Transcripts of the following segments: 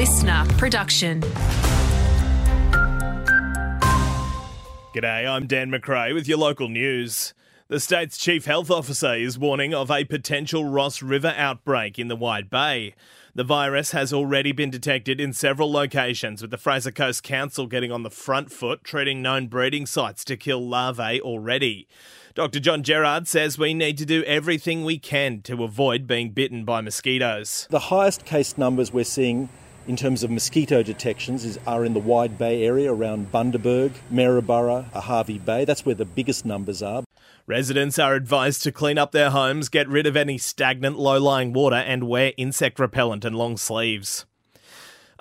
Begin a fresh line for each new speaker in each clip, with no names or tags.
listener production.
G'day, I'm Dan McRae with your local news. The state's chief health officer is warning of a potential Ross River outbreak in the Wide Bay. The virus has already been detected in several locations, with the Fraser Coast Council getting on the front foot, treating known breeding sites to kill larvae already. Dr. John Gerrard says we need to do everything we can to avoid being bitten by mosquitoes.
The highest case numbers we're seeing in terms of mosquito detections is, are in the Wide Bay area around Bundaberg, Maryborough, Hervey Bay. That's where the biggest numbers are.
Residents are advised to clean up their homes, get rid of any stagnant low lying water, and wear insect repellent and long sleeves.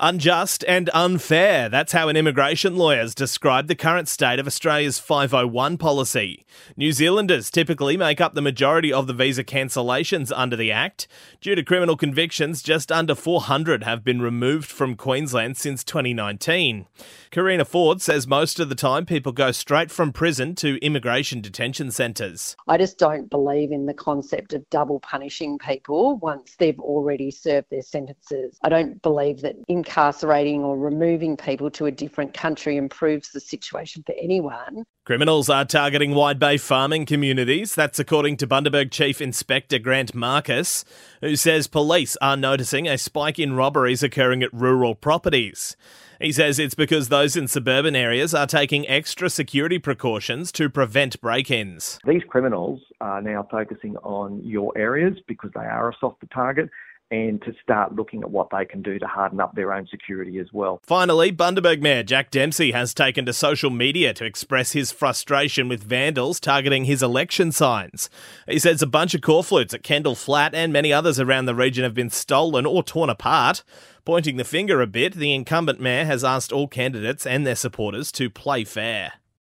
Unjust and unfair. That's how an immigration lawyers described the current state of Australia's 501 policy. New Zealanders typically make up the majority of the visa cancellations under the Act. Due to criminal convictions, just under 400 have been removed from Queensland since 2019. Karina Ford says most of the time people go straight from prison to immigration detention centres.
I just don't believe in the concept of double punishing people once they've already served their sentences. I don't believe that incarcerating or removing people to a different country improves the situation for anyone.
Criminals are targeting Wide Bay farming communities. That's according to Bundaberg Chief Inspector Grant Marcus, who says police are noticing a spike in robberies occurring at rural properties. He says it's because those in suburban areas are taking extra security precautions to prevent break ins.
These criminals are now focusing on your areas because they are a softer target and to start looking at what they can do to harden up their own security as well.
Finally, Bundaberg Mayor Jack Dempsey has taken to social media to express his frustration with vandals targeting his election signs. He says a bunch of corflutes at Kendall Flat and many others around the region have been stolen or torn apart. Pointing the finger a bit, the incumbent mayor has asked all candidates and their supporters to play fair.